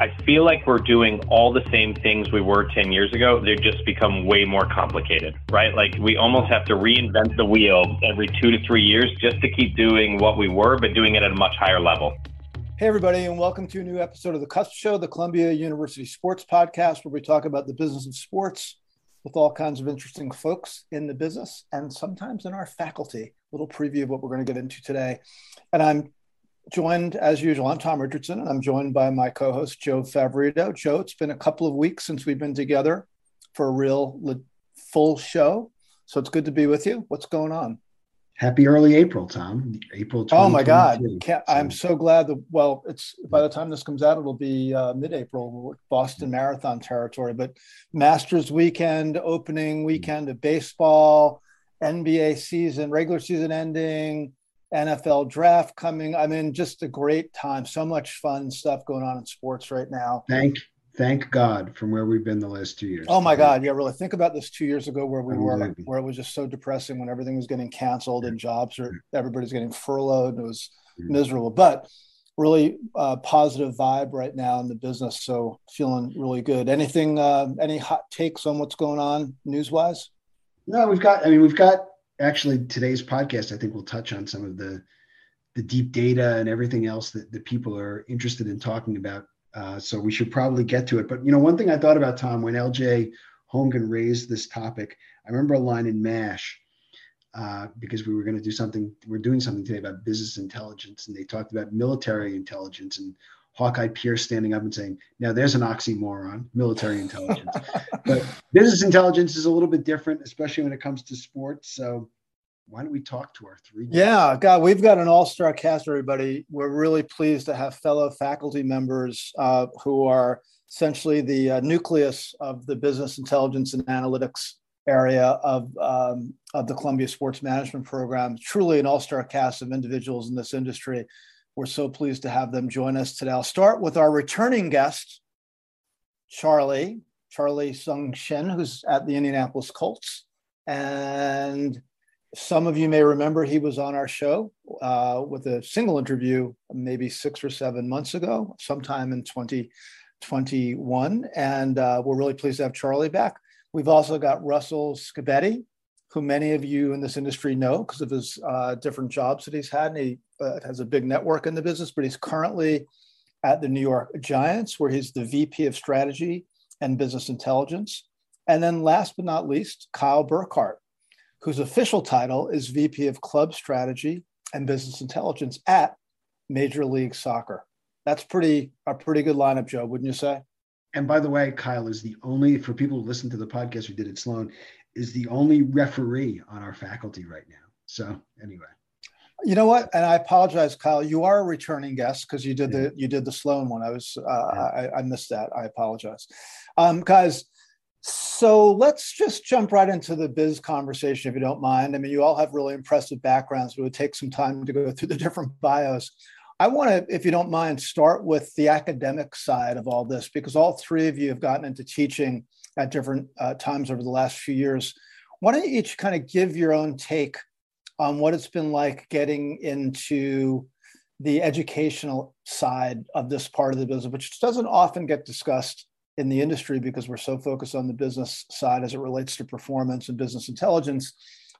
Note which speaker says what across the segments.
Speaker 1: I feel like we're doing all the same things we were 10 years ago. They've just become way more complicated, right? Like we almost have to reinvent the wheel every two to three years just to keep doing what we were, but doing it at a much higher level.
Speaker 2: Hey, everybody, and welcome to a new episode of the Cusp Show, the Columbia University Sports Podcast, where we talk about the business of sports with all kinds of interesting folks in the business and sometimes in our faculty. A little preview of what we're going to get into today. And I'm joined, as usual, I'm Tom Richardson, and I'm joined by my co host, Joe Favorito. Joe, it's been a couple of weeks since we've been together for a real full show. So it's good to be with you. What's going on?
Speaker 3: Happy early April, Tom. April.
Speaker 2: Oh my God! So. I'm so glad that. Well, it's by the time this comes out, it'll be uh, mid-April, Boston Marathon territory. But Masters weekend, opening weekend of baseball, NBA season, regular season ending, NFL draft coming. I mean, just a great time. So much fun stuff going on in sports right now.
Speaker 3: Thank, thank God from where we've been the last two years.
Speaker 2: Oh my God. Yeah, really. Think about this two years ago where we were, where it was just so depressing when everything was getting canceled and jobs or everybody's getting furloughed. And it was miserable. But really uh, positive vibe right now in the business. So feeling really good. Anything, uh, any hot takes on what's going on news wise?
Speaker 3: No, we've got, I mean, we've got actually today's podcast, I think we'll touch on some of the the deep data and everything else that, that people are interested in talking about. Uh, so we should probably get to it. But you know, one thing I thought about Tom when LJ Holmgren raised this topic, I remember a line in MASH uh, because we were going to do something. We're doing something today about business intelligence, and they talked about military intelligence and Hawkeye Pierce standing up and saying, "Now there's an oxymoron, military intelligence." but business intelligence is a little bit different, especially when it comes to sports. So why don't we talk to our three?
Speaker 2: Guys? Yeah, God, we've got an all-star cast, everybody. We're really pleased to have fellow faculty members uh, who are essentially the uh, nucleus of the business intelligence and analytics area of um, of the Columbia Sports Management Program. Truly an all-star cast of individuals in this industry. We're so pleased to have them join us today. I'll start with our returning guest, Charlie, Charlie Sung Shin, who's at the Indianapolis Colts. And some of you may remember he was on our show uh, with a single interview maybe six or seven months ago, sometime in 2021. And uh, we're really pleased to have Charlie back. We've also got Russell Scibetti, who many of you in this industry know because of his uh, different jobs that he's had. And he uh, has a big network in the business, but he's currently at the New York Giants, where he's the VP of Strategy and Business Intelligence. And then last but not least, Kyle Burkhardt, whose official title is VP of Club Strategy and Business Intelligence at Major League Soccer. That's pretty a pretty good lineup, Joe, wouldn't you say?
Speaker 3: And by the way, Kyle is the only for people who listen to the podcast we did at Sloan, is the only referee on our faculty right now. So anyway.
Speaker 2: You know what? And I apologize, Kyle. You are a returning guest because you did the you did the Sloan one. I was uh, I, I, missed that. I apologize, um, guys. So let's just jump right into the biz conversation, if you don't mind. I mean, you all have really impressive backgrounds, but it would take some time to go through the different bios. I want to, if you don't mind, start with the academic side of all this because all three of you have gotten into teaching at different uh, times over the last few years. Why don't you each kind of give your own take on what it's been like getting into the educational side of this part of the business, which doesn't often get discussed in the industry because we're so focused on the business side as it relates to performance and business intelligence.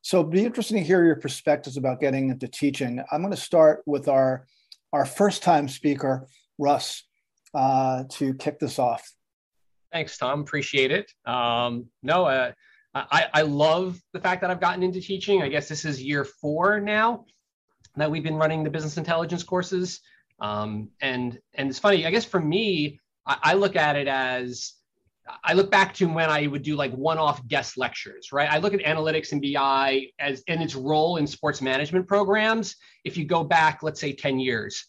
Speaker 2: So it'd be interesting to hear your perspectives about getting into teaching. I'm going to start with our our first time speaker, Russ, uh, to kick this off.
Speaker 4: Thanks, Tom. Appreciate it. Um, no, uh, I, I love the fact that I've gotten into teaching. I guess this is year four now that we've been running the business intelligence courses. Um, and and it's funny. I guess for me, I, I look at it as I look back to when I would do like one-off guest lectures, right? I look at analytics and BI as and its role in sports management programs. If you go back, let's say 10 years,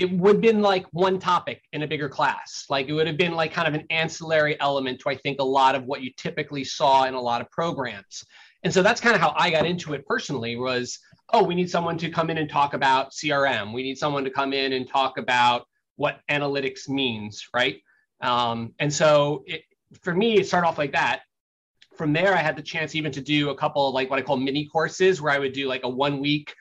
Speaker 4: it would have been like one topic in a bigger class. Like it would have been like kind of an ancillary element to I think a lot of what you typically saw in a lot of programs. And so that's kind of how I got into it personally was, oh, we need someone to come in and talk about CRM. We need someone to come in and talk about what analytics means, right? Um, and so it, for me, it started off like that. From there, I had the chance even to do a couple of like what I call mini courses where I would do like a one week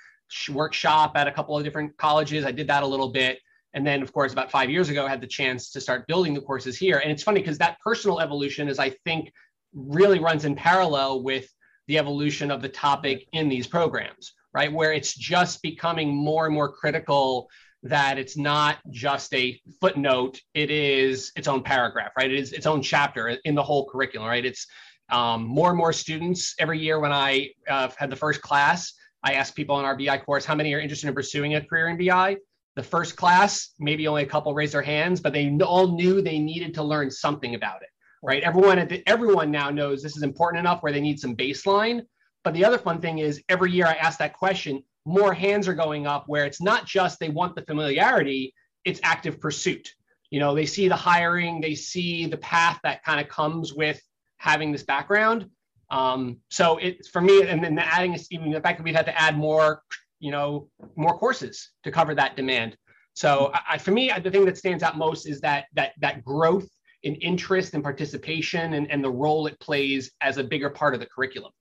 Speaker 4: workshop at a couple of different colleges. I did that a little bit. And then, of course, about five years ago, I had the chance to start building the courses here. And it's funny because that personal evolution is, I think, really runs in parallel with the evolution of the topic in these programs, right? Where it's just becoming more and more critical that it's not just a footnote, it is its own paragraph, right? It is its own chapter in the whole curriculum, right? It's um, more and more students every year when I uh, had the first class, I ask people in our BI course, how many are interested in pursuing a career in BI? The first class, maybe only a couple raised their hands, but they all knew they needed to learn something about it, right? Everyone, everyone now knows this is important enough where they need some baseline. But the other fun thing is every year I ask that question, more hands are going up where it's not just they want the familiarity, it's active pursuit. You know, they see the hiring, they see the path that kind of comes with having this background. Um, so it's for me, and then the adding even the fact that we've had to add more, you know, more courses to cover that demand. So I, for me, the thing that stands out most is that that that growth in interest and participation and, and the role it plays as a bigger part of the curriculum.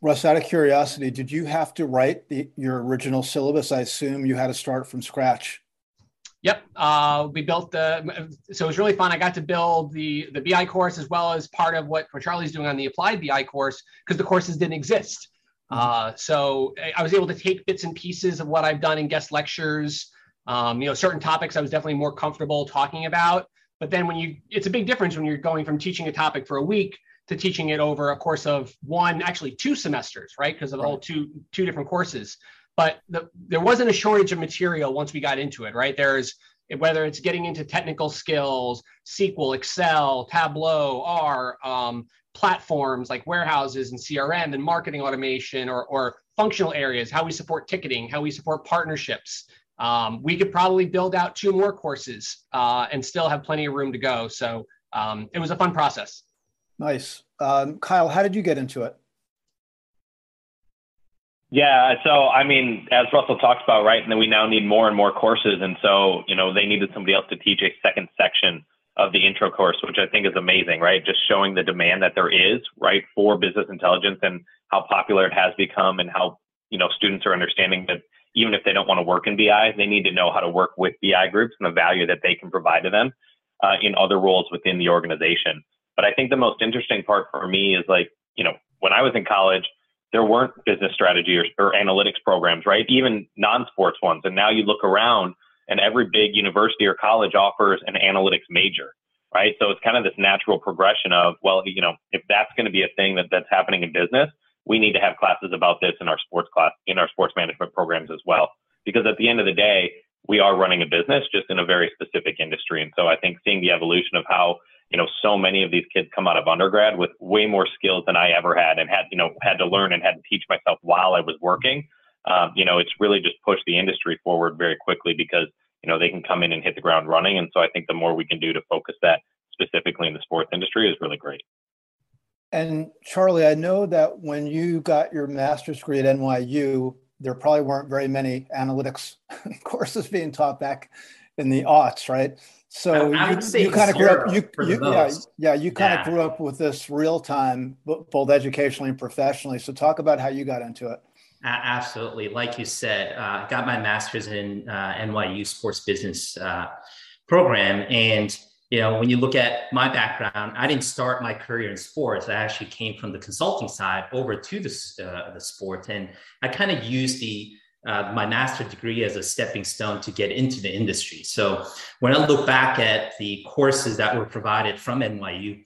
Speaker 2: Russ, out of curiosity, did you have to write the, your original syllabus? I assume you had to start from scratch.
Speaker 4: Yep, uh, we built the. So it was really fun. I got to build the the BI course as well as part of what, what Charlie's doing on the applied BI course because the courses didn't exist. Mm-hmm. Uh, so I was able to take bits and pieces of what I've done in guest lectures. Um, you know, certain topics I was definitely more comfortable talking about. But then when you, it's a big difference when you're going from teaching a topic for a week to teaching it over a course of one, actually two semesters, right? Because of the whole two two different courses. But the, there wasn't a shortage of material once we got into it, right? There's whether it's getting into technical skills, SQL, Excel, Tableau, R, um, platforms like warehouses and CRM and marketing automation, or, or functional areas, how we support ticketing, how we support partnerships. Um, we could probably build out two more courses uh, and still have plenty of room to go. So um, it was a fun process.
Speaker 2: Nice. Um, Kyle, how did you get into it?
Speaker 1: Yeah, so I mean, as Russell talked about, right, and then we now need more and more courses, and so you know they needed somebody else to teach a second section of the intro course, which I think is amazing, right? Just showing the demand that there is, right, for business intelligence and how popular it has become, and how you know students are understanding that even if they don't want to work in BI, they need to know how to work with BI groups and the value that they can provide to them uh, in other roles within the organization. But I think the most interesting part for me is like, you know, when I was in college, there weren't business strategy or, or analytics programs, right? Even non-sports ones. And now you look around and every big university or college offers an analytics major, right? So it's kind of this natural progression of, well, you know, if that's going to be a thing that that's happening in business, we need to have classes about this in our sports class, in our sports management programs as well. Because at the end of the day, we are running a business just in a very specific industry. And so I think seeing the evolution of how you know, so many of these kids come out of undergrad with way more skills than I ever had and had, you know, had to learn and had to teach myself while I was working. Um, you know, it's really just pushed the industry forward very quickly because, you know, they can come in and hit the ground running. And so I think the more we can do to focus that specifically in the sports industry is really great.
Speaker 2: And Charlie, I know that when you got your master's degree at NYU, there probably weren't very many analytics courses being taught back in the aughts, right? So I, I you, you kind of grew up, you, you yeah, yeah, you kind yeah. of grew up with this real time, both educationally and professionally. So talk about how you got into it.
Speaker 5: Absolutely. Like you said, I uh, got my master's in uh, NYU sports business uh, program. And, you know, when you look at my background, I didn't start my career in sports. I actually came from the consulting side over to the, uh, the sport. And I kind of used the uh, my master's degree as a stepping stone to get into the industry. So when I look back at the courses that were provided from NYU,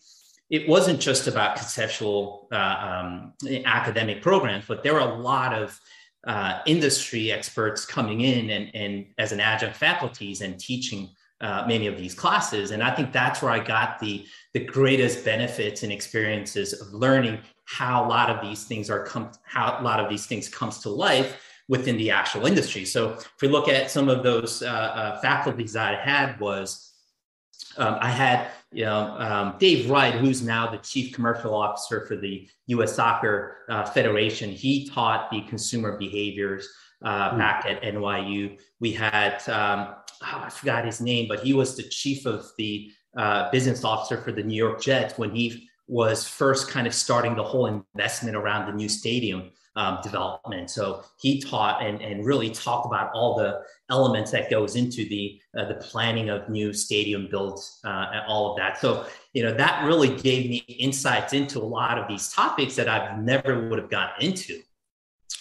Speaker 5: it wasn't just about conceptual uh, um, academic programs, but there were a lot of uh, industry experts coming in and, and as an adjunct faculties and teaching uh, many of these classes. And I think that's where I got the, the greatest benefits and experiences of learning how a lot of these things are come, how a lot of these things comes to life within the actual industry. So if we look at some of those uh, uh, faculties that I had was um, I had you know um, Dave Wright, who's now the chief commercial officer for the U.S. Soccer uh, Federation. He taught the consumer behaviors uh, mm. back at NYU. We had um, oh, I forgot his name, but he was the chief of the uh, business officer for the New York Jets when he was first kind of starting the whole investment around the new stadium um, development. So he taught and, and really talked about all the elements that goes into the uh, the planning of new stadium builds uh, and all of that. So you know that really gave me insights into a lot of these topics that I've never would have gotten into.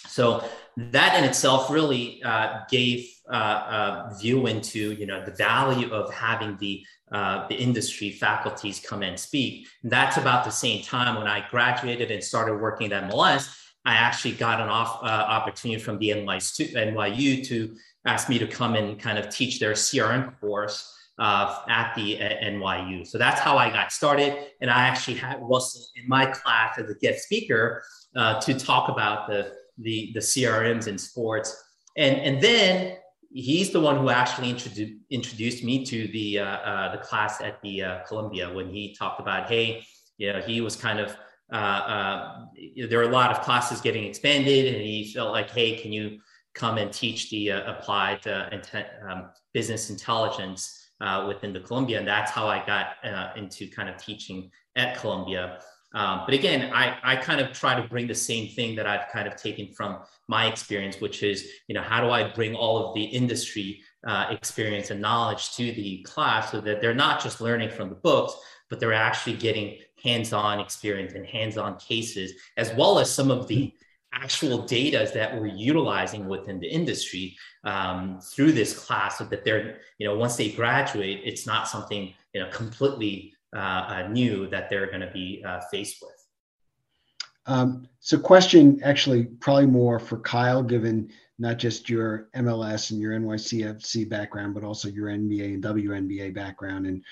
Speaker 5: So that in itself really uh, gave uh, a view into you know the value of having the uh, the industry faculties come and speak. And that's about the same time when I graduated and started working at MLS. I actually got an off, uh, opportunity from the NYU, to ask me to come and kind of teach their CRM course uh, at the NYU. So that's how I got started. And I actually had Russell in my class as a guest speaker uh, to talk about the, the, the CRMs in sports. And, and then he's the one who actually introduced introduced me to the uh, uh, the class at the uh, Columbia when he talked about, hey, you know, he was kind of uh, uh, there are a lot of classes getting expanded, and he felt like, hey, can you come and teach the uh, applied intent, um, business intelligence within the Columbia? And that's how I got into kind of teaching at Columbia. Um, but again, I, I kind of try to bring the same thing that I've kind of taken from my experience, which is, you know, how do I bring all of the industry uh, experience and knowledge to the class so that they're not just learning from the books, but they're actually getting hands-on experience and hands-on cases, as well as some of the actual data that we're utilizing within the industry um, through this class so that they're, you know, once they graduate, it's not something, you know, completely uh, uh, new that they're going to be uh, faced with.
Speaker 3: Um, so, question actually probably more for Kyle, given not just your MLS and your NYCFC background, but also your NBA and WNBA background. And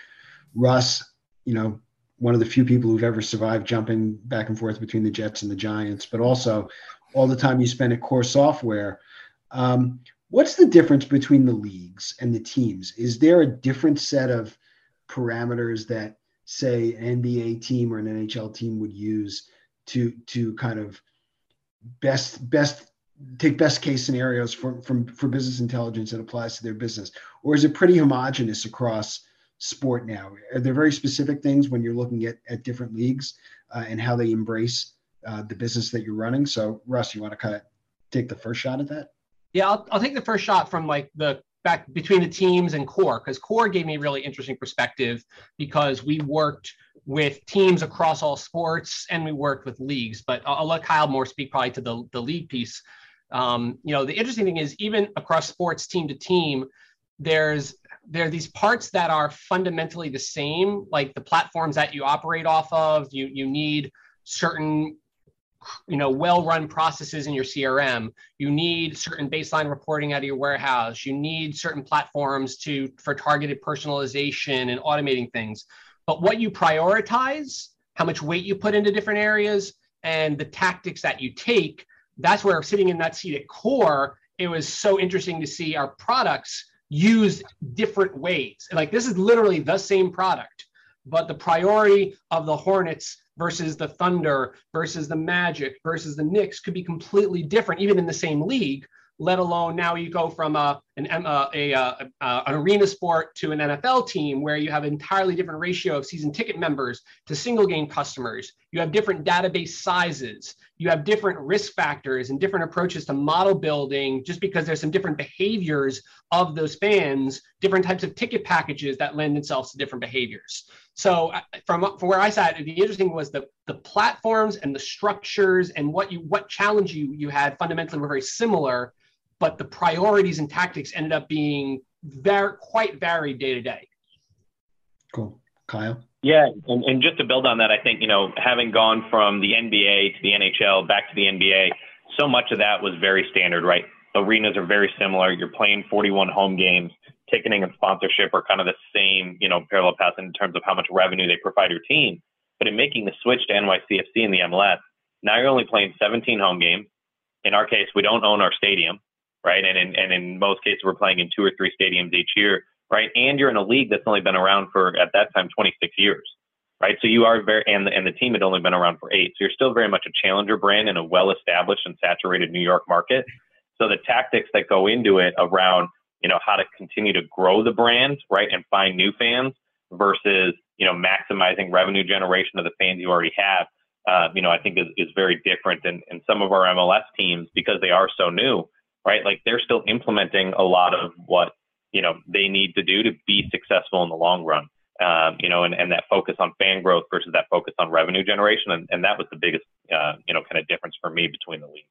Speaker 3: Russ, you know, one of the few people who've ever survived jumping back and forth between the Jets and the Giants, but also all the time you spend at KORE Software. Um, what's the difference between the leagues and the teams? Is there a different set of parameters that say an NBA team or an NHL team would use to to kind of best best take best case scenarios from from for business intelligence that applies to their business or is it pretty homogenous across sport now. Are there very specific things when you're looking at at different leagues uh, and how they embrace uh, the business that you're running? So russ you want to kind of take the first shot at that?
Speaker 4: Yeah I'll, I'll take the first shot from like the back between the teams and KORE because KORE gave me really interesting perspective because we worked with teams across all sports and we worked with leagues but i'll, I'll let kyle more speak probably to the, the league piece. Um, you know the interesting thing is even across sports team to team there's there are these parts that are fundamentally the same like the platforms that you operate off of. You you need certain you know well-run processes in your crm you need certain baseline reporting out of your warehouse. You need certain platforms to for targeted personalization and automating things. But what you prioritize how much weight you put into different areas and the tactics that you take that's where sitting in that seat at KORE it was so interesting to see our products used different ways like this is literally the same product but the priority of the hornets versus the Thunder versus the Magic versus the Knicks could be completely different, even in the same league. Let alone now you go from a, an, uh, a, a, a, an arena sport to an NFL team where you have entirely different ratio of season ticket members to single game customers. You have different database sizes. You have different risk factors and different approaches to model building just because there's some different behaviors of those fans, different types of ticket packages that lend themselves to different behaviors. So uh, from, from where I sat, the interesting was the, the platforms and the structures and what you what challenge you you had fundamentally were very similar, but the priorities and tactics ended up being very quite varied day to day.
Speaker 3: Cool. Kyle?
Speaker 1: Yeah, and, and just to build on that, I think, you know, having gone from the NBA to the NHL back to the NBA, so much of that was very standard, right? Arenas are very similar. You're playing 41 home games ticketing and sponsorship are kind of the same, you know, parallel paths in terms of how much revenue they provide your team. But in making the switch to NYCFC in the MLS, now you're only playing 17 home games. In our case, we don't own our stadium, right? And in, and in most cases, we're playing in two or three stadiums each year, right? And you're in a league that's only been around for, at that time, 26 years, right? So you are very, and the, and the team had only been around for eight. So you're still very much a challenger brand in a well established and saturated New York market. So the tactics that go into it around you know, how to continue to grow the brand, right, and find new fans versus, you know, maximizing revenue generation of the fans you already have. uh, you know, I think is, is very different. And, and some of our MLS teams, because they are so new, right? Like they're still implementing a lot of what, you know, they need to do to be successful in the long run. Um, you know, and, and that focus on fan growth versus that focus on revenue generation. And, and that was the biggest, uh, you know, kind of difference for me between the leagues.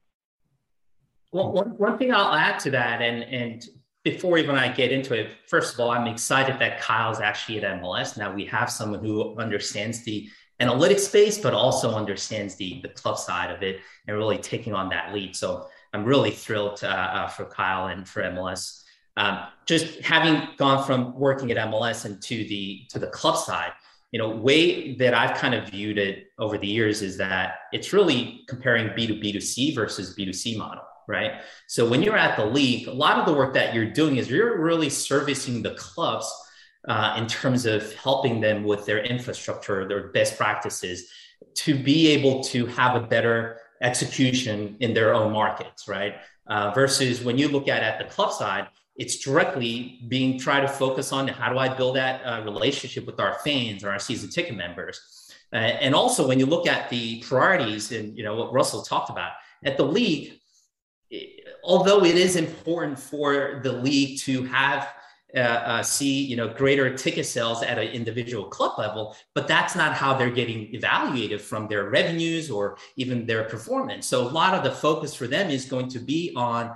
Speaker 5: Well, one, one thing I'll add to that, and, and before even I get into it, first of all, I'm excited that Kyle's actually at MLS. Now we have someone who understands the analytics space, but also understands the, the club side of it and really taking on that lead. So I'm really thrilled uh, uh, for Kyle and for MLS. Um, just having gone from working at MLS and to the to the club side, you know, way that I've kind of viewed it over the years is that it's really comparing B2B to C versus B2C model right? So when you're at the league, a lot of the work that you're doing is you're really servicing the clubs uh, in terms of helping them with their infrastructure, their best practices, to be able to have a better execution in their own markets, right? Uh, versus when you look at at the club side, it's directly being try to focus on how do I build that uh, relationship with our fans or our season ticket members. Uh, and also when you look at the priorities and you know what Russell talked about at the league, although it is important for the league to have uh, uh, see you know greater ticket sales at an individual club level, but that's not how they're getting evaluated from their revenues or even their performance. So a lot of the focus for them is going to be on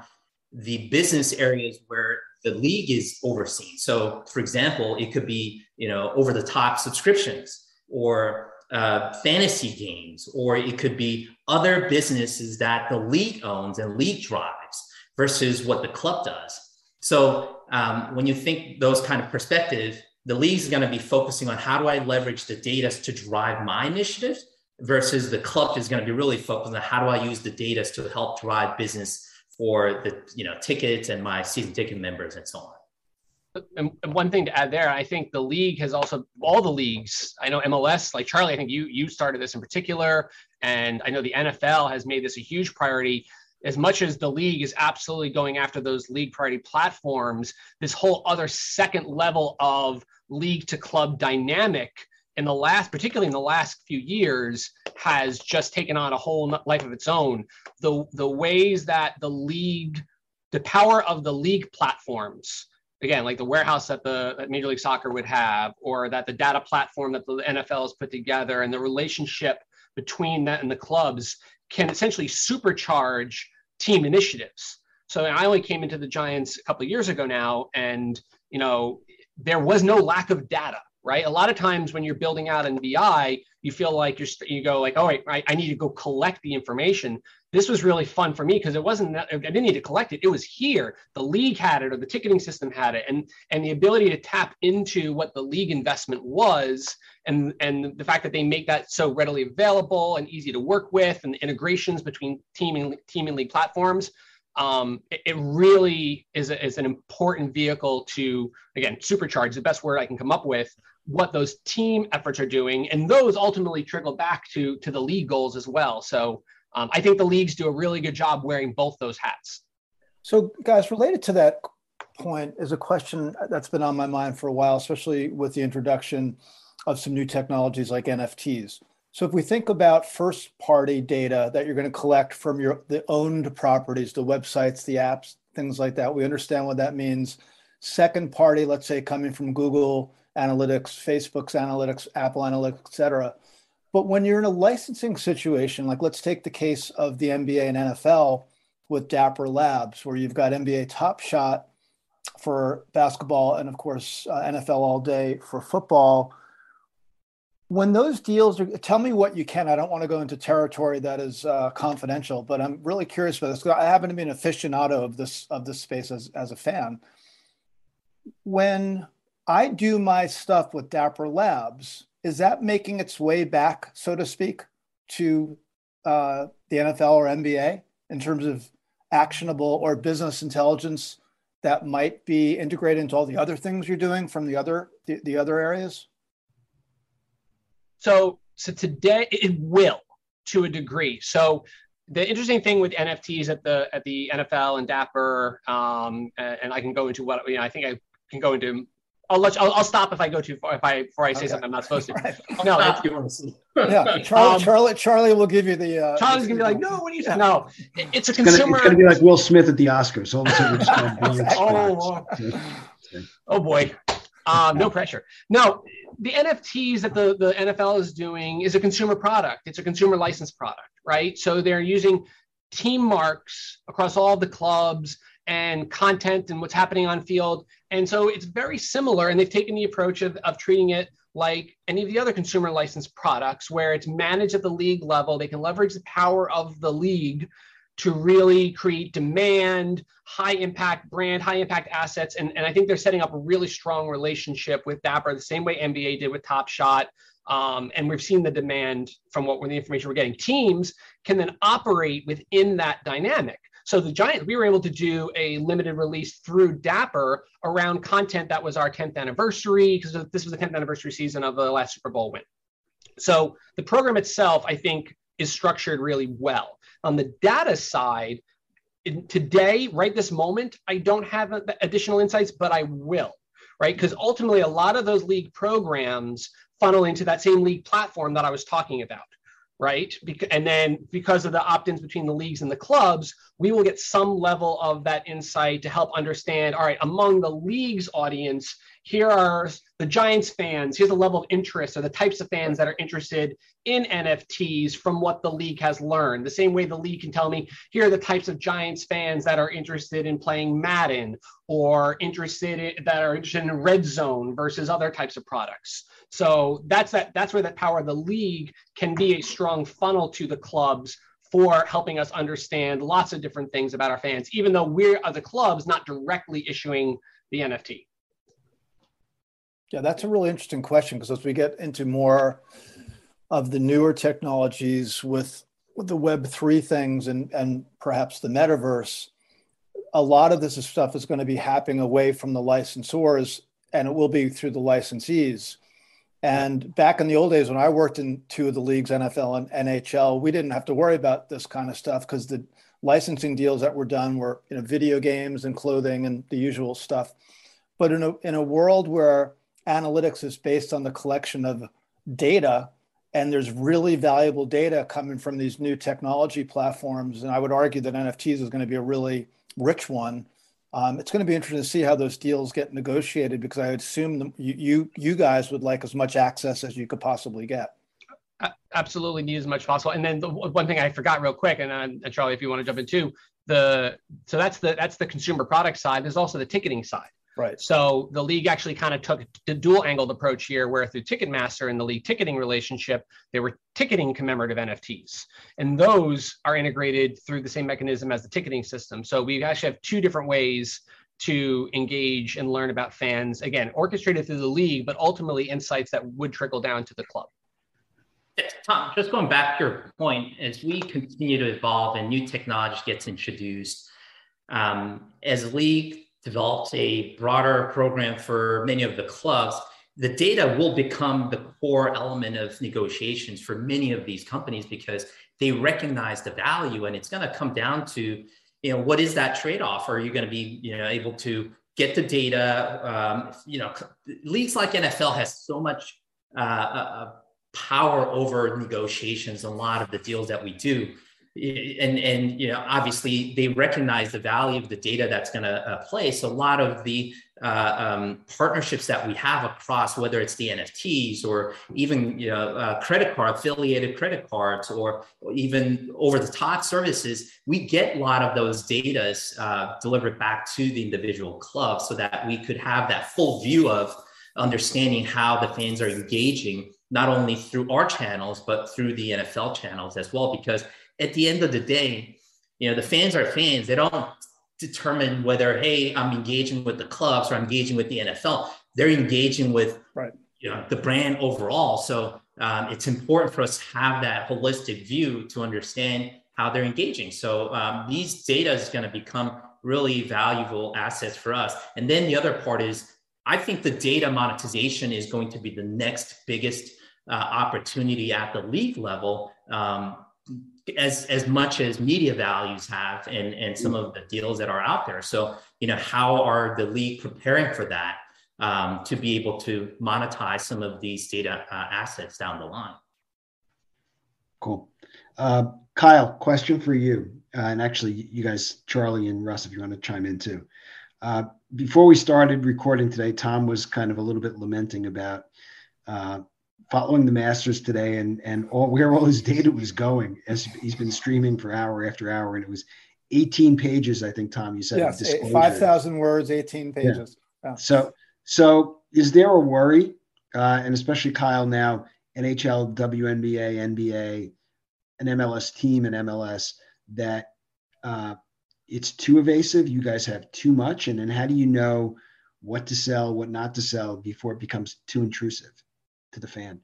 Speaker 5: the business areas where the league is overseen. So, for example, it could be you know over the top subscriptions or uh, fantasy games, or it could be other businesses that the league owns and league drives versus what the club does. So um, when you think those kind of perspective, the league is going to be focusing on how do I leverage the data to drive my initiatives versus the club is going to be really focused on how do I use the data to help drive business for the you know tickets and my season ticket members and so on
Speaker 4: and one thing to add there, I think the league has also all the leagues. I know MLS, like Charlie, I think you you started this in particular, and I know the NFL has made this a huge priority. As much as the league is absolutely going after those league priority platforms, this whole other second level of league to club dynamic in the last, particularly in the last few years, has just taken on a whole life of its own. The the ways that the league, the power of the league platforms again, like the warehouse that the that Major League Soccer would have, or that the data platform that the NFL has put together, and the relationship between that and the clubs can essentially supercharge team initiatives. So I only came into the Giants a couple of years ago now, and you know there was no lack of data right? A lot of times when you're building out in BI, you feel like you're you go like, all right, I, I need to go collect the information. This was really fun for me because it wasn't that I didn't need to collect it. It was here. The league had it or the ticketing system had it, and and the ability to tap into what the league investment was, and and the fact that they make that so readily available and easy to work with, and integrations between team and team and league platforms um, it, it, really is, a, is an important vehicle to again supercharge the best word i can come up with what those team efforts are doing and those ultimately trickle back to to the league goals as well so um, i think the leagues do a really good job wearing both those hats
Speaker 2: so guys related to that point is a question that's been on my mind for a while especially with the introduction of some new technologies like nfts so if we think about first party data that you're going to collect from your the owned properties the websites the apps things like that we understand what that means second party let's say coming from google analytics, Facebook's analytics, Apple analytics, et cetera. But when you're in a licensing situation, like let's take the case of the NBA and NFL with Dapper Labs, where you've got NBA Top Shot for basketball and, of course, uh, NFL All Day for football. When those deals are, tell me what you can. I don't want to go into territory that is uh, confidential, but I'm really curious about this. I happen to be an aficionado of this of this space as, as a fan. When I do my stuff with Dapper Labs. Is that making its way back, so to speak, to uh, the NFL or NBA in terms of actionable or business intelligence that might be integrated into all the other things you're doing from the other the, the other areas?
Speaker 4: So, so today it will to a degree. So the interesting thing with NFTs at the at the NFL and Dapper, um, and, and I can go into what you know, I think I can go into I'll let you, I'll, I'll, stop if I go too far. If I before I say okay. something I'm not supposed to. right.
Speaker 2: No, yeah, Charlie, um, Charlie, Charlie will give you the.
Speaker 4: Uh, Charlie's gonna be like, no, what are you saying? No, it's a consumer.
Speaker 3: It's gonna, be like Will Smith at the Oscars. All of a sudden,
Speaker 4: we're just oh, oh boy, um, no pressure. No, the NFTs that the the NFL is doing is a consumer product. It's a consumer license product, right? So they're using team marks across all the clubs and content and what's happening on field. And so it's very similar. And they've taken the approach of, of treating it like any of the other consumer licensed products where it's managed at the league level. They can leverage the power of the league to really create demand, high impact brand, high impact assets. And, and I think they're setting up a really strong relationship with Dapper, the same way NBA did with Top Shot. Um, and we've seen the demand from what the information we're getting. Teams can then operate within that dynamic. So the Giants, we were able to do a limited release through Dapper around content that was our 10th anniversary because this was the 10th anniversary season of the last Super Bowl win. So the program itself, I think, is structured really well. On the data side, in, today, right this moment, I don't have additional insights, but I will, right? Because ultimately, a lot of those league programs funnel into that same league platform that I was talking about right? And then because of the opt-ins between the leagues and the clubs, we will get some level of that insight to help understand, all right, among the league's audience, here are the Giants fans, here's the level of interest or the types of fans that are interested in NFTs from what the league has learned. The same way the league can tell me, here are the types of Giants fans that are interested in playing Madden or interested in, that are interested in red zone versus other types of products. So that's that that's where that power of the league can be a strong funnel to the clubs for helping us understand lots of different things about our fans, even though we're a clubs not directly issuing the NFT.
Speaker 2: Yeah, that's a really interesting question because as we get into more of the newer technologies with with the Web three things and and perhaps the metaverse, a lot of this stuff is going to be happening away from the licensors and it will be through the licensees. And back in the old days when I worked in two of the leagues, NFL and NHL, we didn't have to worry about this kind of stuff because the licensing deals that were done were you know video games and clothing and the usual stuff. But in a in a world where analytics is based on the collection of data and there's really valuable data coming from these new technology platforms and i would argue that nfts is going to be a really rich one um, it's going to be interesting to see how those deals get negotiated because I assume the, you, you you guys would like as much access as you could possibly get.
Speaker 4: Absolutely, need as much possible. And then the one thing I forgot real quick, and, and Charlie, if you want to jump in too, the so that's the that's the consumer product side. There's also the ticketing side.
Speaker 2: Right.
Speaker 4: So the league actually kind of took the dual angled approach here, where through Ticketmaster and the league ticketing relationship, they were ticketing commemorative NFTs. And those are integrated through the same mechanism as the ticketing system. So we actually have two different ways to engage and learn about fans, again, orchestrated through the league, but ultimately insights that would trickle down to the club.
Speaker 5: Tom, just going back to your point, as we continue to evolve and new technology gets introduced, um, as league developed a broader program for many of the clubs, the data will become the core element of negotiations for many of these companies because they recognize the value and it's going to come down to you know what is that trade-off? Are you going to be you know able to get the data? Um, you know leagues like nfl has so much uh, uh, power over negotiations a lot of the deals that we do and and you know obviously they recognize the value of the data that's going to uh, place a lot of the uh, um, partnerships that we have across whether it's the nfts or even you know uh, credit card affiliated credit cards or even over the top services we get a lot of those data uh, delivered back to the individual club so that we could have that full view of understanding how the fans are engaging not only through our channels but through the nfl channels as well. Because at the end of the day, you know, the fans are fans. They don't determine whether, hey, I'm engaging with the clubs or I'm engaging with the NFL. They're engaging with
Speaker 2: right.
Speaker 5: you know the brand overall. So um, it's important for us to have that holistic view to understand how they're engaging. So um, these data is going to become really valuable assets for us. And then the other part is, I think the data monetization is going to be the next biggest uh, opportunity at the league level. Um, as as much as media values have and and some of the deals that are out there so you know how are the league preparing for that um, to be able to monetize some of these data uh, assets down the line.
Speaker 3: Cool. Uh, Kyle, question for you. Uh, and actually, you guys, Charlie and Russ, if you want to chime in too. Uh, before we started recording today, Tom was kind of a little bit lamenting about uh, following the Masters today and and all where all his data was going. As he's been streaming for hour after hour, and it was 18 pages, I think. Tom, you said
Speaker 2: yes, five thousand words, 18 pages.
Speaker 3: Yeah. Yeah. So so is there a worry, uh, and especially Kyle now, NHL, WNBA, NBA, an MLS team, and MLS that uh, it's too evasive? You guys have too much, and then how do you know what to sell, what not to sell before it becomes too intrusive to the fan?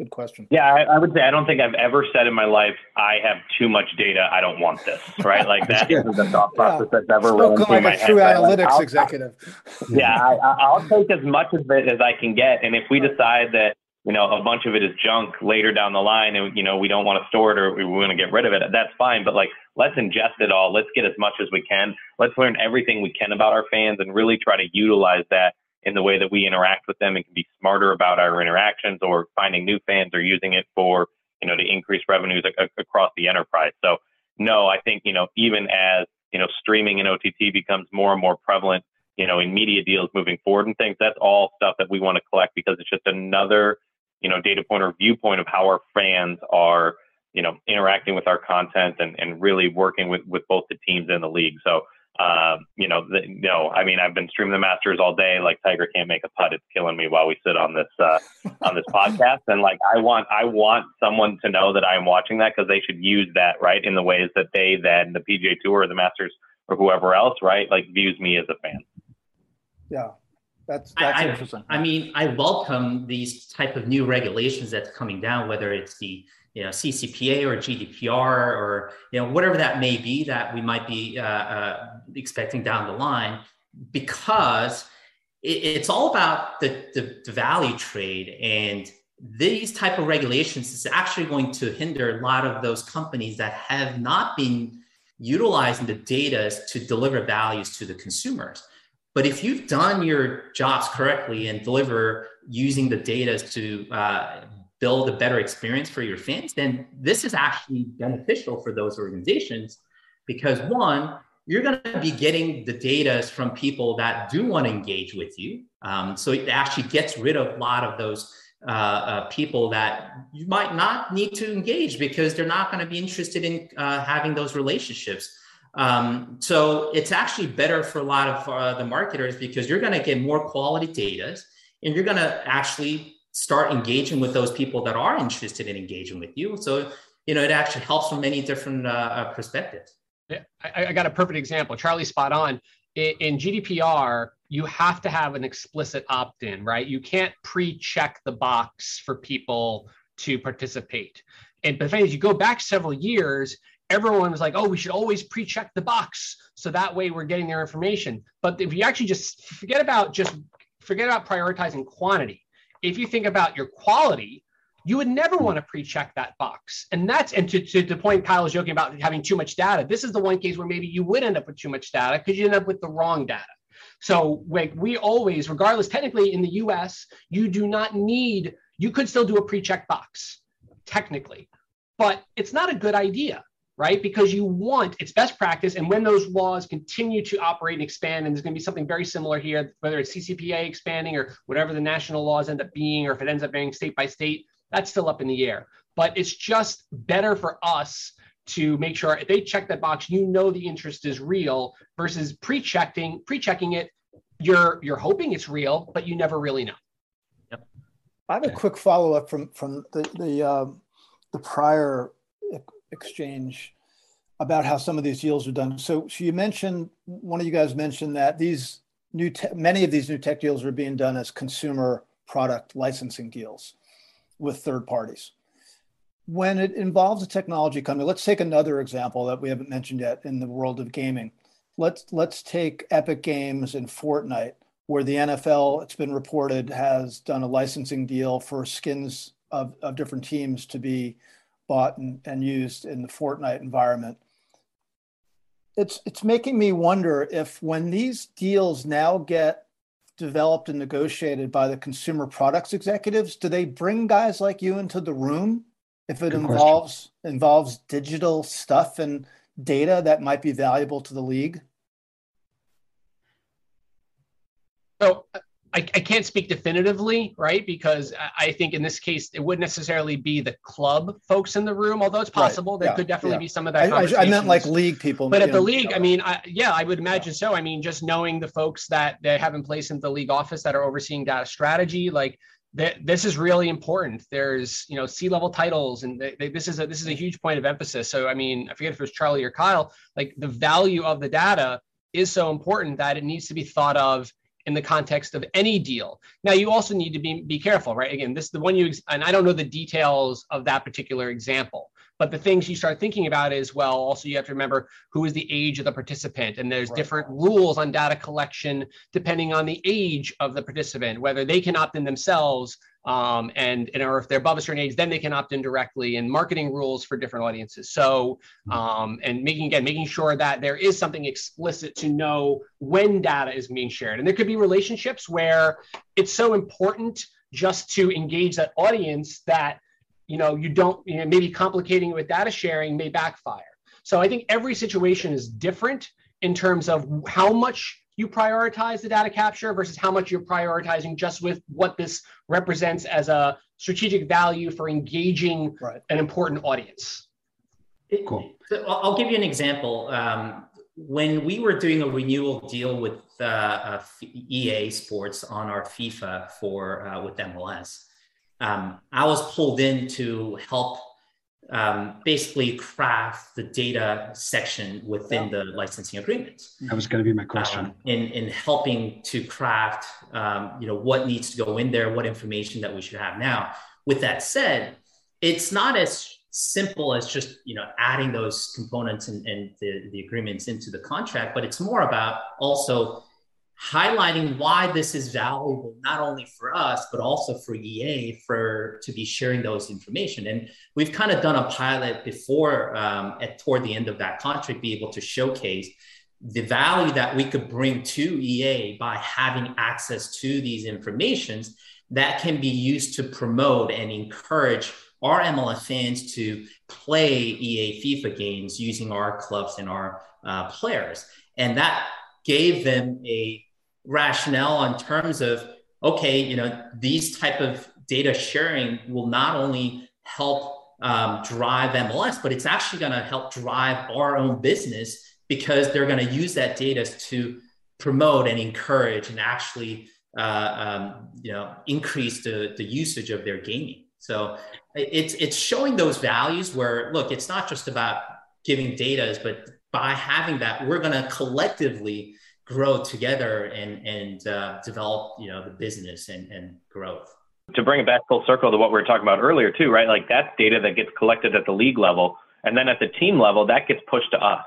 Speaker 2: Good question.
Speaker 1: Yeah, I, I, would say I don't think I've ever said in my life I have too much data. I don't want this. Right? Like that yeah. that is the thought process yeah. that's ever Spoken run through
Speaker 2: like
Speaker 1: my
Speaker 2: a head. True analytics like, executive.
Speaker 1: yeah, I, will take as much of it as I can get, and if we decide that you know a bunch of it is junk later down the line, and you know we don't want to store it or we want to get rid of it, that's fine. But like, let's ingest it all. Let's get as much as we can. Let's learn everything we can about our fans, and really try to utilize that in the way that we interact with them and can be smarter about our interactions or finding new fans or using it for, you know, to increase revenues a- across the enterprise. So no, I think, you know, even as, you know, streaming and OTT becomes more and more prevalent, you know, in media deals moving forward and things, that's all stuff that we want to collect because it's just another, you know, data point or viewpoint of how our fans are, you know, interacting with our content and, and really working with, with both the teams and the league. So um, you know, the, no, I mean, I've been streaming the Masters all day. Like Tiger can't make a putt. It's killing me while we sit on this uh, on this podcast. And like, I want I want someone to know that I'm watching that because they should use that right in the ways that they then the PGA Tour or the Masters or whoever else right like views me as a fan.
Speaker 2: Yeah, that's that's
Speaker 5: I,
Speaker 2: interesting.
Speaker 5: I, I mean, I welcome these type of new regulations that's coming down, whether it's the you know CCPA or GDPR or you know whatever that may be that we might be uh, uh, expecting down the line, because it, it's all about the, the, the value trade and these type of regulations is actually going to hinder a lot of those companies that have not been utilizing the data to deliver values to the consumers. But if you've done your jobs correctly and deliver using the data to uh, build a better experience for your fans, then this is actually beneficial for those organizations because one, you're going to be getting the data from people that do want to engage with you. Um, so it actually gets rid of a lot of those uh, uh, people that you might not need to engage because they're not going to be interested in uh, having those relationships. Um, so it's actually better for a lot of uh, the marketers because you're going to get more quality data and you're going to actually start engaging with those people that are interested in engaging with you. So, you know, it actually helps from many different uh, uh perspectives.
Speaker 4: Yeah, I, I, got a perfect example. Charlie, spot on. In, in GDPR, you have to have an explicit opt in, right? You can't pre check the box for people to participate. And but thing you go back several years, everyone was like, oh, we should always pre check the box. So that way we're getting their information. But if you actually just forget about just forget about prioritizing quantity if you think about your quality, you would never want to pre-check that box. And that's and to, to the point Kyle was joking about having too much data. This is the one case where maybe you would end up with too much data because you end up with the wrong data. So like we always, regardless, technically in the US, you do not need, you could still do a pre-check box, technically, but it's not a good idea right? Because you want it's best practice. And when those laws continue to operate and expand, and there's going to be something very similar here, whether it's CCPA expanding or whatever the national laws end up being, or if it ends up being state by state, that's still up in the air. But it's just better for us to make sure if they check that box, you know the interest is real versus pre-checking, pre-checking it, you're you're hoping it's real, but you never really know.
Speaker 2: Yep. I have a quick follow-up from from the the um, the prior exchange about how some of these deals are done. So, so you mentioned one of you guys mentioned that these new te- many of these new tech deals are being done as consumer product licensing deals with third parties. When it involves a technology company, let's take another example that we haven't mentioned yet in the world of gaming. Let's let's take Epic Games and Fortnite, where the NFL, it's been reported, has done a licensing deal for skins of, of different teams to be bought and, and used in the Fortnite environment. It's it's making me wonder if when these deals now get developed and negotiated by the consumer products executives, do they bring guys like you into the room if it Good involves question. involves digital stuff and data that might be valuable to the league?
Speaker 4: So I, I can't speak definitively, right? Because I think in this case, it wouldn't necessarily be the club folks in the room, although it's possible. Right. There yeah. could definitely yeah. be some of that.
Speaker 2: I, I, meant like league people.
Speaker 4: But at the league, I mean, I, yeah, I would imagine yeah. so. I mean, just knowing the folks that they have in place in the league office that are overseeing data strategy, like this is really important. There's, you know, C-level titles, and they, they, this is a this is a huge point of emphasis. So, I mean, I forget if it was Charlie or Kyle. Like the value of the data is so important that it needs to be thought of in the context of any deal. Now, you also need to be, be careful, right? Again, this is the one you, and I don't know the details of that particular example, but the things you start thinking about is, well, also you have to remember who is the age of the participant. And there's right. different rules on data collection depending on the age of the participant, whether they can opt in themselves um, and, and or if they're above a certain age, then they can opt in directly and marketing rules for different audiences. So, hmm. um, and making again, making sure that there is something explicit to know when data is being shared. And there could be relationships where it's so important just to engage that audience that, you know, you don't, you know, maybe complicating it with data sharing may backfire. So I think every situation is different in terms of how much you prioritize the data capture versus how much you're prioritizing just with what this represents as a strategic value for engaging right. an important audience.
Speaker 5: Cool. So I'll give you an example. Um, when we were doing a renewal deal with uh, uh, EA Sports on our FIFA for uh, with MLS, um, I was pulled in to help um, basically craft the data section within yeah. the licensing agreement.
Speaker 3: That was going to be my question. Um,
Speaker 5: in in helping to craft, um, you know, what needs to go in there, what information that we should have. Now, with that said, it's not as simple as just you know adding those components and, and the, the agreements into the contract, but it's more about also highlighting why this is valuable not only for us but also for EA for to be sharing those information. And we've kind of done a pilot before um, at toward the end of that contract, be able to showcase the value that we could bring to EA by having access to these informations that can be used to promote and encourage our MLS fans to play EA FIFA games using our clubs and our uh, players. And that gave them a rationale in terms of okay you know these type of data sharing will not only help um, drive mls but it's actually going to help drive our own business because they're going to use that data to promote and encourage and actually uh, um, you know increase the, the usage of their gaming. So it's it's showing those values where look it's not just about giving data but by having that we're going to collectively grow together and and uh, develop you know the business and, and growth.
Speaker 1: To bring it back full circle to what we were talking about earlier too right? Like that's data that gets collected at the league level and then at the team level that gets pushed to us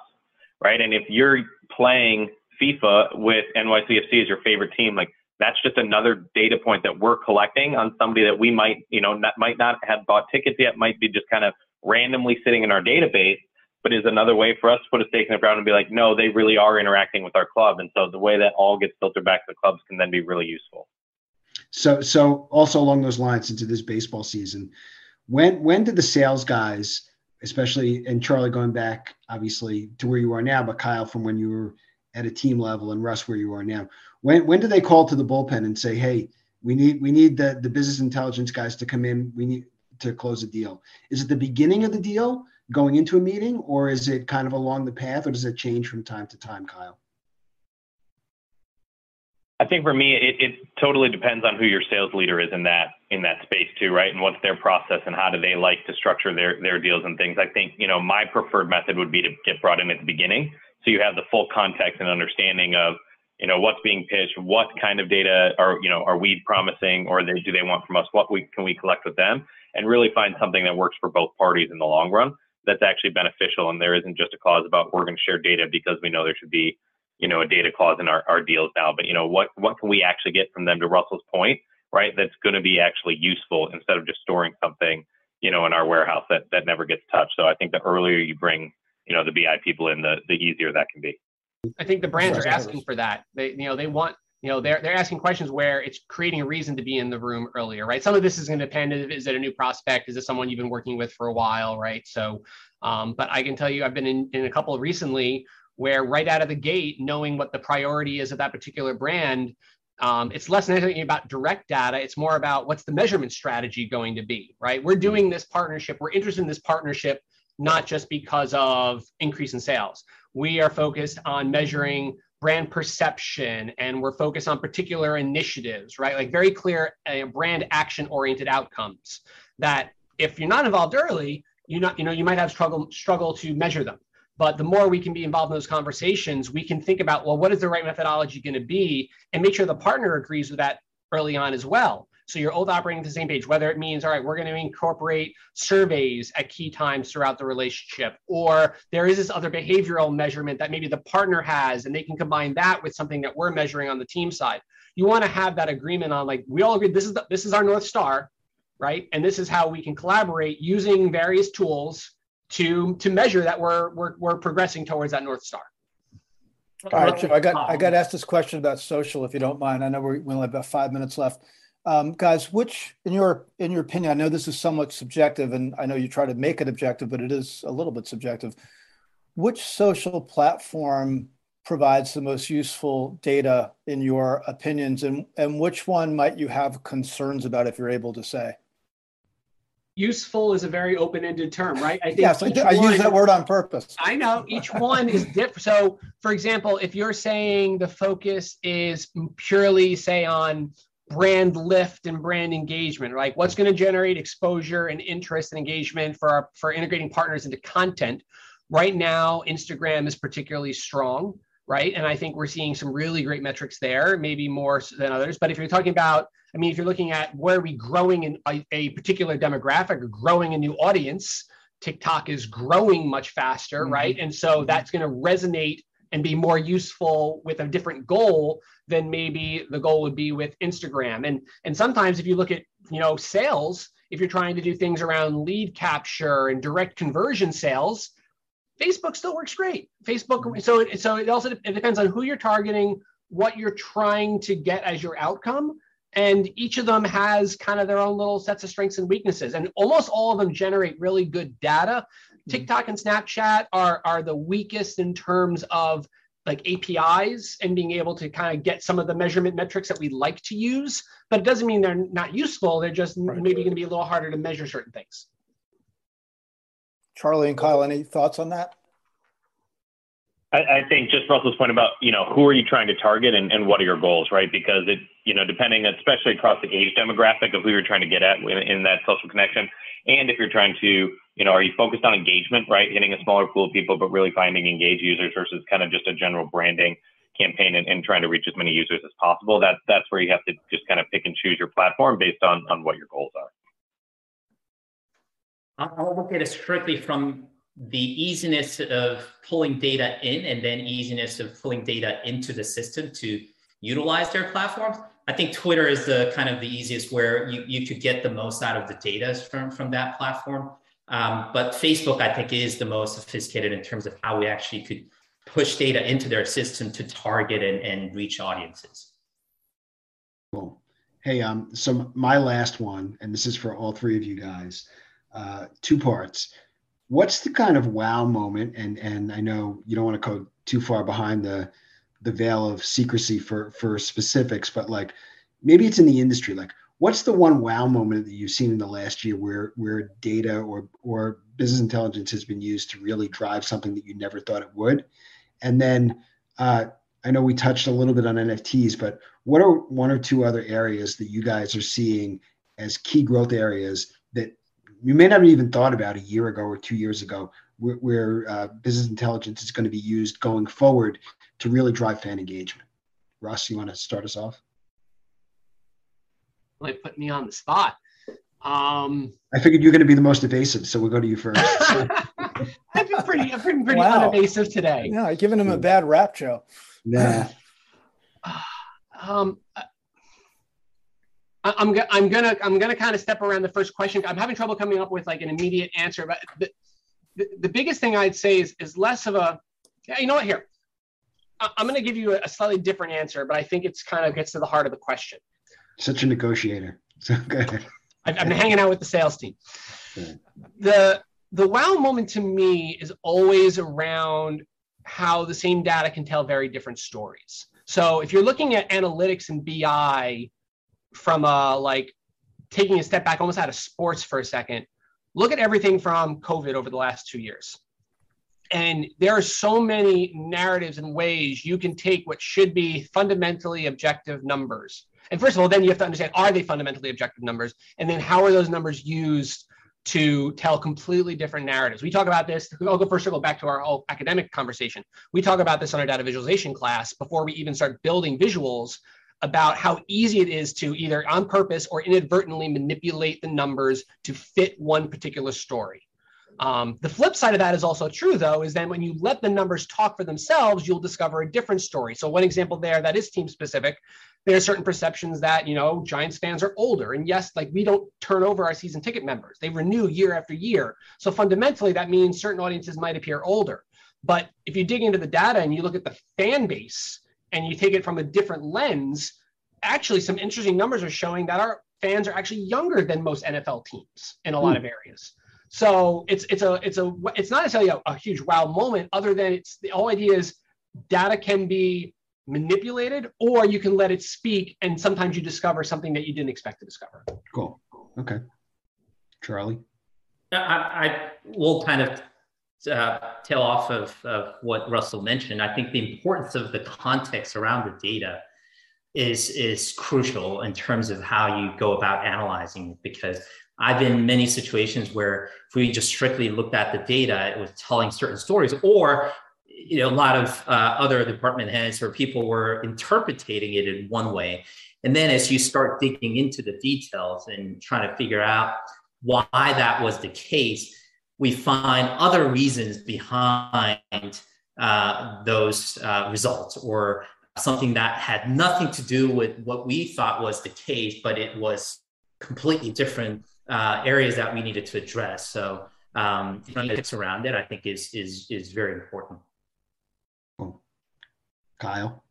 Speaker 1: right? And if you're playing fifa with nycfc as your favorite team like that's just another data point that we're collecting on somebody that we might you know not, might not have bought tickets yet might be just kind of randomly sitting in our database but is another way for us to put a stake in the ground and be like, no, they really are interacting with our club. And so the way that all gets filtered back to the clubs can then be really useful.
Speaker 3: So, so also along those lines into this baseball season, when when did the sales guys, especially and Charlie going back obviously to where you are now, but Kyle from when you were at a team level and Russ where you are now, when when do they call to the bullpen and say, hey, we need we need the the business intelligence guys to come in, we need to close a deal? Is it the beginning of the deal? Going into a meeting, or is it kind of along the path, or does it change from time to time, Kyle?
Speaker 1: I think for me, it, it totally depends on who your sales leader is in that in that space too, right? And what's their process and how do they like to structure their their deals and things. I think you know my preferred method would be to get brought in at the beginning, so you have the full context and understanding of you know what's being pitched, what kind of data are you know are we promising, or they, do they want from us? What we can we collect with them, and really find something that works for both parties in the long run that's actually beneficial and there isn't just a clause about we're going to share data because we know there should be you know a data clause in our, our deals now. But you know what what can we actually get from them? To russell's point right that's going to be actually useful instead of just storing something you know in our warehouse that that never gets touched. So i think the earlier you bring you know the bi people in the the easier that can be.
Speaker 4: I think the brands are asking for that. They you know they want you know they're they're asking questions where it's creating a reason to be in the room earlier right? Some of this is going to depend is it a new prospect? Is it someone you've been working with for a while right? So um, but i can tell you i've been in, in a couple recently where right out of the gate knowing what the priority is of that particular brand um, it's less necessarily about direct data. It's more about what's the measurement strategy going to be right? We're doing this partnership. We're interested in this partnership not just because of increase in sales. We are focused on measuring brand perception and we're focused on particular initiatives, right? Like very clear uh, brand action oriented outcomes that if you're not involved early, you not you know you might have struggle struggle to measure them. But the more we can be involved in those conversations, we can think about well, what is the right methodology going to be, and make sure the partner agrees with that early on as well. So you're both operating at the same page, whether it means, all right, we're going to incorporate surveys at key times throughout the relationship, or there is this other behavioral measurement that maybe the partner has, and they can combine that with something that we're measuring on the team side. You want to have that agreement on like we all agree this is the, this is our north star, right? And this is how we can collaborate using various tools to to measure that we're we're, we're progressing towards that north star.
Speaker 2: All right, Joe, I got I um, got asked this question about social, if you don't mind. I know we only have about five minutes left. Um, guys, which, in your in your opinion, I know this is somewhat subjective, and I know you try to make it objective, but it is a little bit subjective. Which social platform provides the most useful data in your opinions, and and which one might you have concerns about, if you're able to say?
Speaker 4: Useful is a very open-ended term, right?
Speaker 2: I think yes, I, I use that word on purpose.
Speaker 4: I know each one is different. So, for example, if you're saying the focus is purely, say, on brand lift and brand engagement like what's going to generate exposure and interest and engagement for our, for integrating partners into content? Right now instagram is particularly strong right? And i think we're seeing some really great metrics there maybe more than others. But if you're talking about i mean if you're looking at where are we growing in a, a particular demographic or growing a new audience tiktok is growing much faster mm-hmm. right? And so that's going to resonate and be more useful with a different goal than maybe the goal would be with Instagram. And and sometimes if you look at you know sales, if you're trying to do things around lead capture and direct conversion sales, Facebook still works great. Facebook so it, so it also it depends on who you're targeting, what you're trying to get as your outcome. And each of them has kind of their own little sets of strengths and weaknesses. And almost all of them generate really good data Mm-hmm. Mm-hmm. TikTok and Snapchat are are the weakest in terms of like APIs and being able to kind of get some of the measurement metrics that we like to use, but it doesn't mean they're not useful. They're just right. maybe going to be a little harder to measure certain things.
Speaker 2: Charlie and Kyle, any thoughts on that?
Speaker 1: I, I think just Russell's point about, you know, who are you trying to target and, and what are your goals, right? Because it, you know, depending, especially across the age demographic of who you're trying to get at in, in that social connection, and if you're trying to you know, are you focused on engagement, right? Hitting a smaller pool of people, but really finding engaged users versus kind of just a general branding campaign and, and trying to reach as many users as possible. That that's where you have to just kind of pick and choose your platform based on on what your goals are.
Speaker 5: I'll look at it strictly from the easiness of pulling data in and then easiness of pulling data into the system to utilize their platforms. I think Twitter is the kind of the easiest where you, you could get the most out of the data from, from that platform. Um, but Facebook, I think, is the most sophisticated in terms of how we actually could push data into their system to target and, and reach audiences.
Speaker 3: Cool. Hey, um, so my last one, and this is for all three of you guys, uh, two parts. What's the kind of wow moment? And and I know you don't want to go too far behind the the veil of secrecy for for specifics, but like maybe it's in the industry. Like, what's the one wow moment that you've seen in the last year where where data or or business intelligence has been used to really drive something that you never thought it would and then uh, i know we touched a little bit on nfts but what are one or two other areas that you guys are seeing as key growth areas that you may not have even thought about a year ago or two years ago where, where uh, business intelligence is going to be used going forward to really drive fan engagement russ you want to start us off
Speaker 4: like put me on the spot. Um,
Speaker 3: I figured you're going to be the most evasive, so we'll go to you first.
Speaker 4: I've been pretty, I've been pretty wow. unevasive today.
Speaker 2: Yeah, I'm giving him a bad rap, Joe.
Speaker 3: Nah.
Speaker 4: um, I, I'm, I'm gonna, I'm gonna kind of step around the first question. I'm having trouble coming up with like an immediate answer, but the, the, the biggest thing I'd say is, is less of a, yeah, you know what? Here, I'm going to give you a slightly different answer, but I think it's kind of gets to the heart of the question.
Speaker 3: Such a negotiator. So go ahead.
Speaker 4: I've, I've been hanging out with the sales team. The the wow moment to me is always around how the same data can tell very different stories. So if you're looking at analytics and BI from a like taking a step back almost out of sports for a second, look at everything from COVID over the last two years. And there are so many narratives and ways you can take what should be fundamentally objective numbers. And first of all, then you have to understand are they fundamentally objective numbers? And then how are those numbers used to tell completely different narratives. We talk about this. I'll go first circle back to our whole academic conversation. We talk about this on our data visualization class before we even start building visuals about how easy it is to either on purpose or inadvertently manipulate the numbers to fit one particular story. Um, the flip side of that is also true, though, is then when you let the numbers talk for themselves, you'll discover a different story. So, one example there that is team specific, there are certain perceptions that, you know, Giants fans are older. And yes, like we don't turn over our season ticket members, they renew year after year. So, fundamentally, that means certain audiences might appear older. But if you dig into the data and you look at the fan base, and you take it from a different lens, actually some interesting numbers are showing that our fans are actually younger than most NFL teams in a lot hmm. of areas. So it's it's a it's a it's not necessarily a, a huge wow moment, other than it's the whole idea is data can be manipulated or you can let it speak and sometimes you discover something that you didn't expect to discover.
Speaker 3: Cool. Okay. Charlie?
Speaker 5: I, I will kind of uh, tail off of, of what Russell mentioned, I think the importance of the context around the data is is crucial in terms of how you go about analyzing it. Because I've been in many situations where if we just strictly looked at the data, it was telling certain stories, or you know, a lot of uh, other department heads or people were interpreting it in one way. And then as you start digging into the details and trying to figure out why that was the case, we find other reasons behind uh, those uh, results or something that had nothing to do with what we thought was the case, but it was completely different uh, areas that we needed to address. So um, analytics around it, I think, is is is very important.
Speaker 3: Cool. Kyle.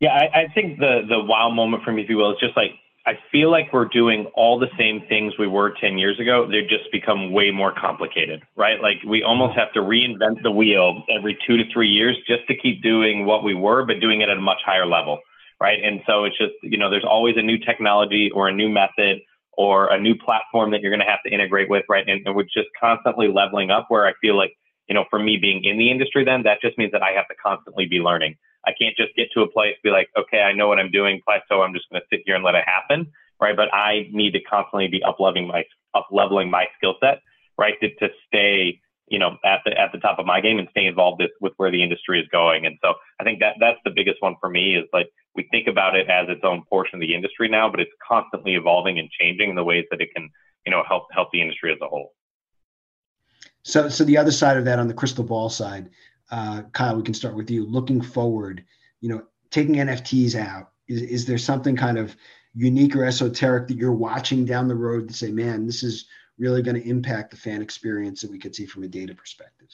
Speaker 1: Yeah, I, I think the the wow moment for me, if you will, is just like I feel like we're doing all the same things we were 10 years ago. They've just become way more complicated, right? Like we almost have to reinvent the wheel every two to three years just to keep doing what we were, but doing it at a much higher level, right? And so it's just, you know, there's always a new technology or a new method or a new platform that you're going to have to integrate with, right? And, and we're just constantly leveling up where I feel like, you know, for me being in the industry, then that just means that I have to constantly be learning. I can't just get to a place, be like, okay, I know what I'm doing, plateau. I'm just going to sit here and let it happen, right? But I need to constantly be up leveling my up leveling my skill set, right, to, to stay, you know, at the at the top of my game and stay involved with, with where the industry is going. And so I think that that's the biggest one for me is like we think about it as its own portion of the industry now, but it's constantly evolving and changing in the ways that it can, you know, help help the industry as a whole.
Speaker 3: So, so the other side of that, on the crystal ball side, uh, Kyle, we can start with you. Looking forward, you know, taking NFTs out, is, is there something kind of unique or esoteric that you're watching down the road to say, man, this is really going to impact the fan experience that we could see from a data perspective?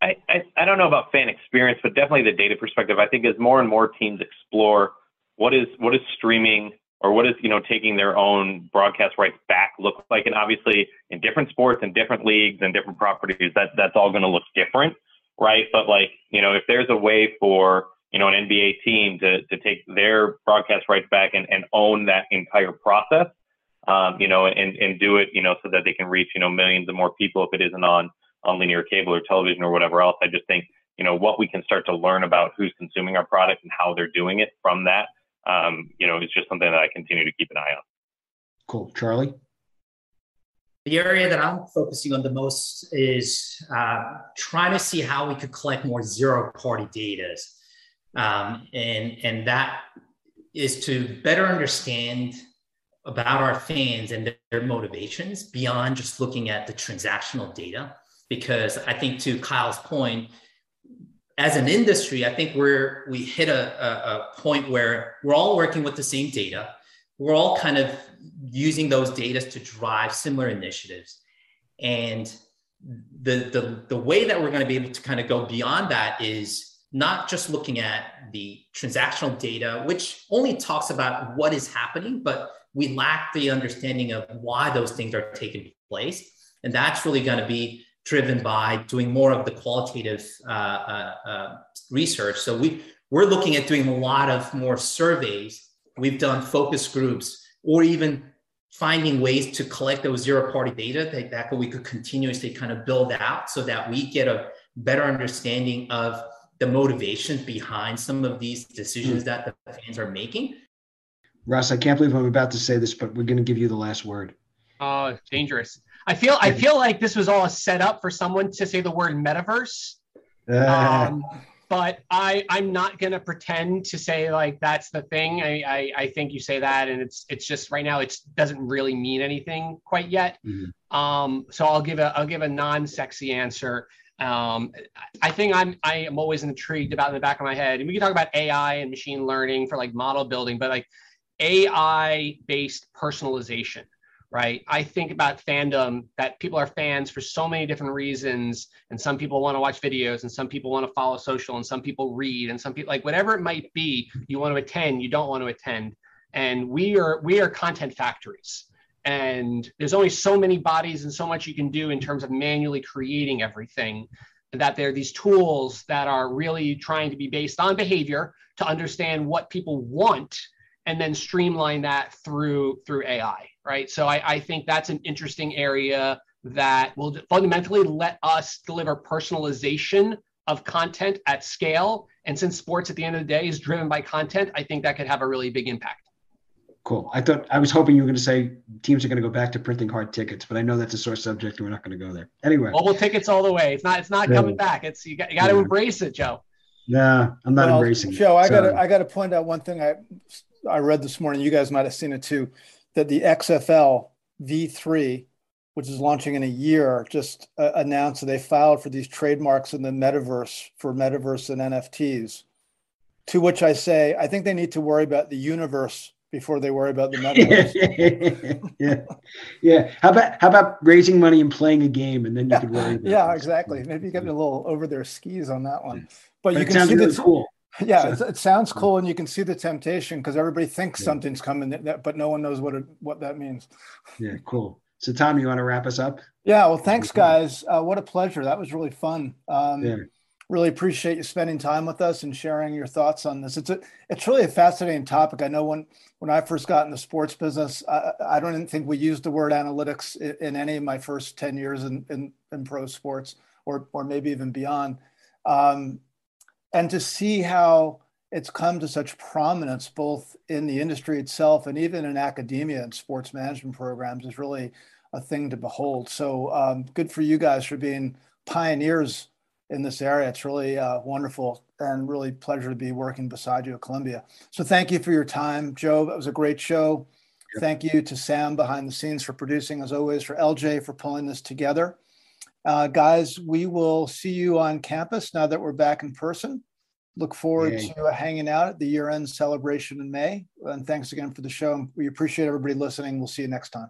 Speaker 1: I, I, I don't know about fan experience, but definitely the data perspective. I think as more and more teams explore what is what is streaming or what is you know taking their own broadcast rights back look like, and obviously in different sports and different leagues and different properties, that that's all going to look different right? But like, you know, if there's a way for, you know, an NBA team to, to take their broadcast rights back and, and own that entire process, um, you know, and, and do it, you know, so that they can reach, you know, millions of more people if it isn't on, on linear cable or television or whatever else. I just think, you know, what we can start to learn about who's consuming our product and how they're doing it from that, um, you know, is just something that I continue to keep an eye on.
Speaker 3: Cool. Charlie?
Speaker 5: The area that I'm focusing on the most is uh, trying to see how we could collect more zero party data. Um, and, and that is to better understand about our fans and their motivations beyond just looking at the transactional data. Because I think to Kyle's point, as an industry, I think we're we hit a, a, a point where we're all working with the same data we're all kind of using those data to drive similar initiatives. And the, the, the way that we're going to be able to kind of go beyond that is not just looking at the transactional data, which only talks about what is happening, but we lack the understanding of why those things are taking place. And that's really going to be driven by doing more of the qualitative uh, uh, uh, research. So we, we're looking at doing a lot of more surveys. We've done focus groups or even finding ways to collect those zero party data that, that we could continuously kind of build out so that we get a better understanding of the motivations behind some of these decisions mm. that the fans are making.
Speaker 3: Russ, I can't believe I'm about to say this, but we're going to give you the last word.
Speaker 4: Oh, uh, dangerous. I feel I feel like this was all a setup for someone to say the word metaverse. Uh. Um, but I I'm not gonna pretend to say like that's the thing. I, I, I think you say that and it's it's just right now it doesn't really mean anything quite yet. Mm-hmm. Um, so I'll give a I'll give a non-sexy answer. Um, I think I'm I am always intrigued about in the back of my head, and we can talk about AI and machine learning for like model building, but like AI based personalization right? I think about fandom that people are fans for so many different reasons. And some people want to watch videos, and some people want to follow social, and some people read, and some people like whatever it might be, you want to attend, you don't want to attend. And we are we are content factories. And there's only so many bodies and so much you can do in terms of manually creating everything that there are these tools that are really trying to be based on behavior to understand what people want and then streamline that through through AI, right? So I, I think that's an interesting area that will fundamentally let us deliver personalization of content at scale. And since sports at the end of the day is driven by content, I think that could have a really big impact.
Speaker 3: Cool. I thought I was hoping you were going to say teams are going to go back to printing hard tickets, but I know that's a sore subject, and we're not going to go there. Anyway,
Speaker 4: mobile tickets all the way. It's not. It's not yeah. coming back. It's you got. You got to embrace it, Joe.
Speaker 3: Yeah, I'm not well, embracing
Speaker 2: Joe, it. I got. I got to point out one thing. I I read this morning, you guys might have seen it too, that the XFL V3, which is launching in a year, just uh, announced that they filed for these trademarks in the metaverse for metaverse and NFTs. To which I say, I think they need to worry about the universe before they worry about the metaverse.
Speaker 3: yeah, yeah. How about how about raising money and playing a game, and then you could worry.
Speaker 2: yeah, exactly. Maybe getting a little over their skis on that one. But, but you can see really the cool. Yeah, so, it sounds cool, and you can see the temptation because everybody thinks yeah. something's coming, but no one knows what it, what that means.
Speaker 3: Yeah, cool. So, Tom, you want to wrap us up?
Speaker 2: Yeah. Well, thanks, guys. Uh, what a pleasure. That was really fun. Um, yeah. Really appreciate you spending time with us and sharing your thoughts on this. It's a, it's really a fascinating topic. I know when when I first got in the sports business, I, I don't think we used the word analytics in, in any of my first ten years in, in, in pro sports, or or maybe even beyond. Um, and to see how it's come to such prominence both in the industry itself and even in academia and sports management programs is really a thing to behold. So um, good for you guys for being pioneers in this area. It's really uh, wonderful and really pleasure to be working beside you at Columbia. So thank you for your time, Joe. That was a great show. Thank you to Sam behind the scenes for producing, as always, for LJ for pulling this together. Uh, guys, we will see you on campus now that we're back in person. Look forward to hanging out at the year end celebration in May. And thanks again for the show. We appreciate everybody listening. We'll see you next time.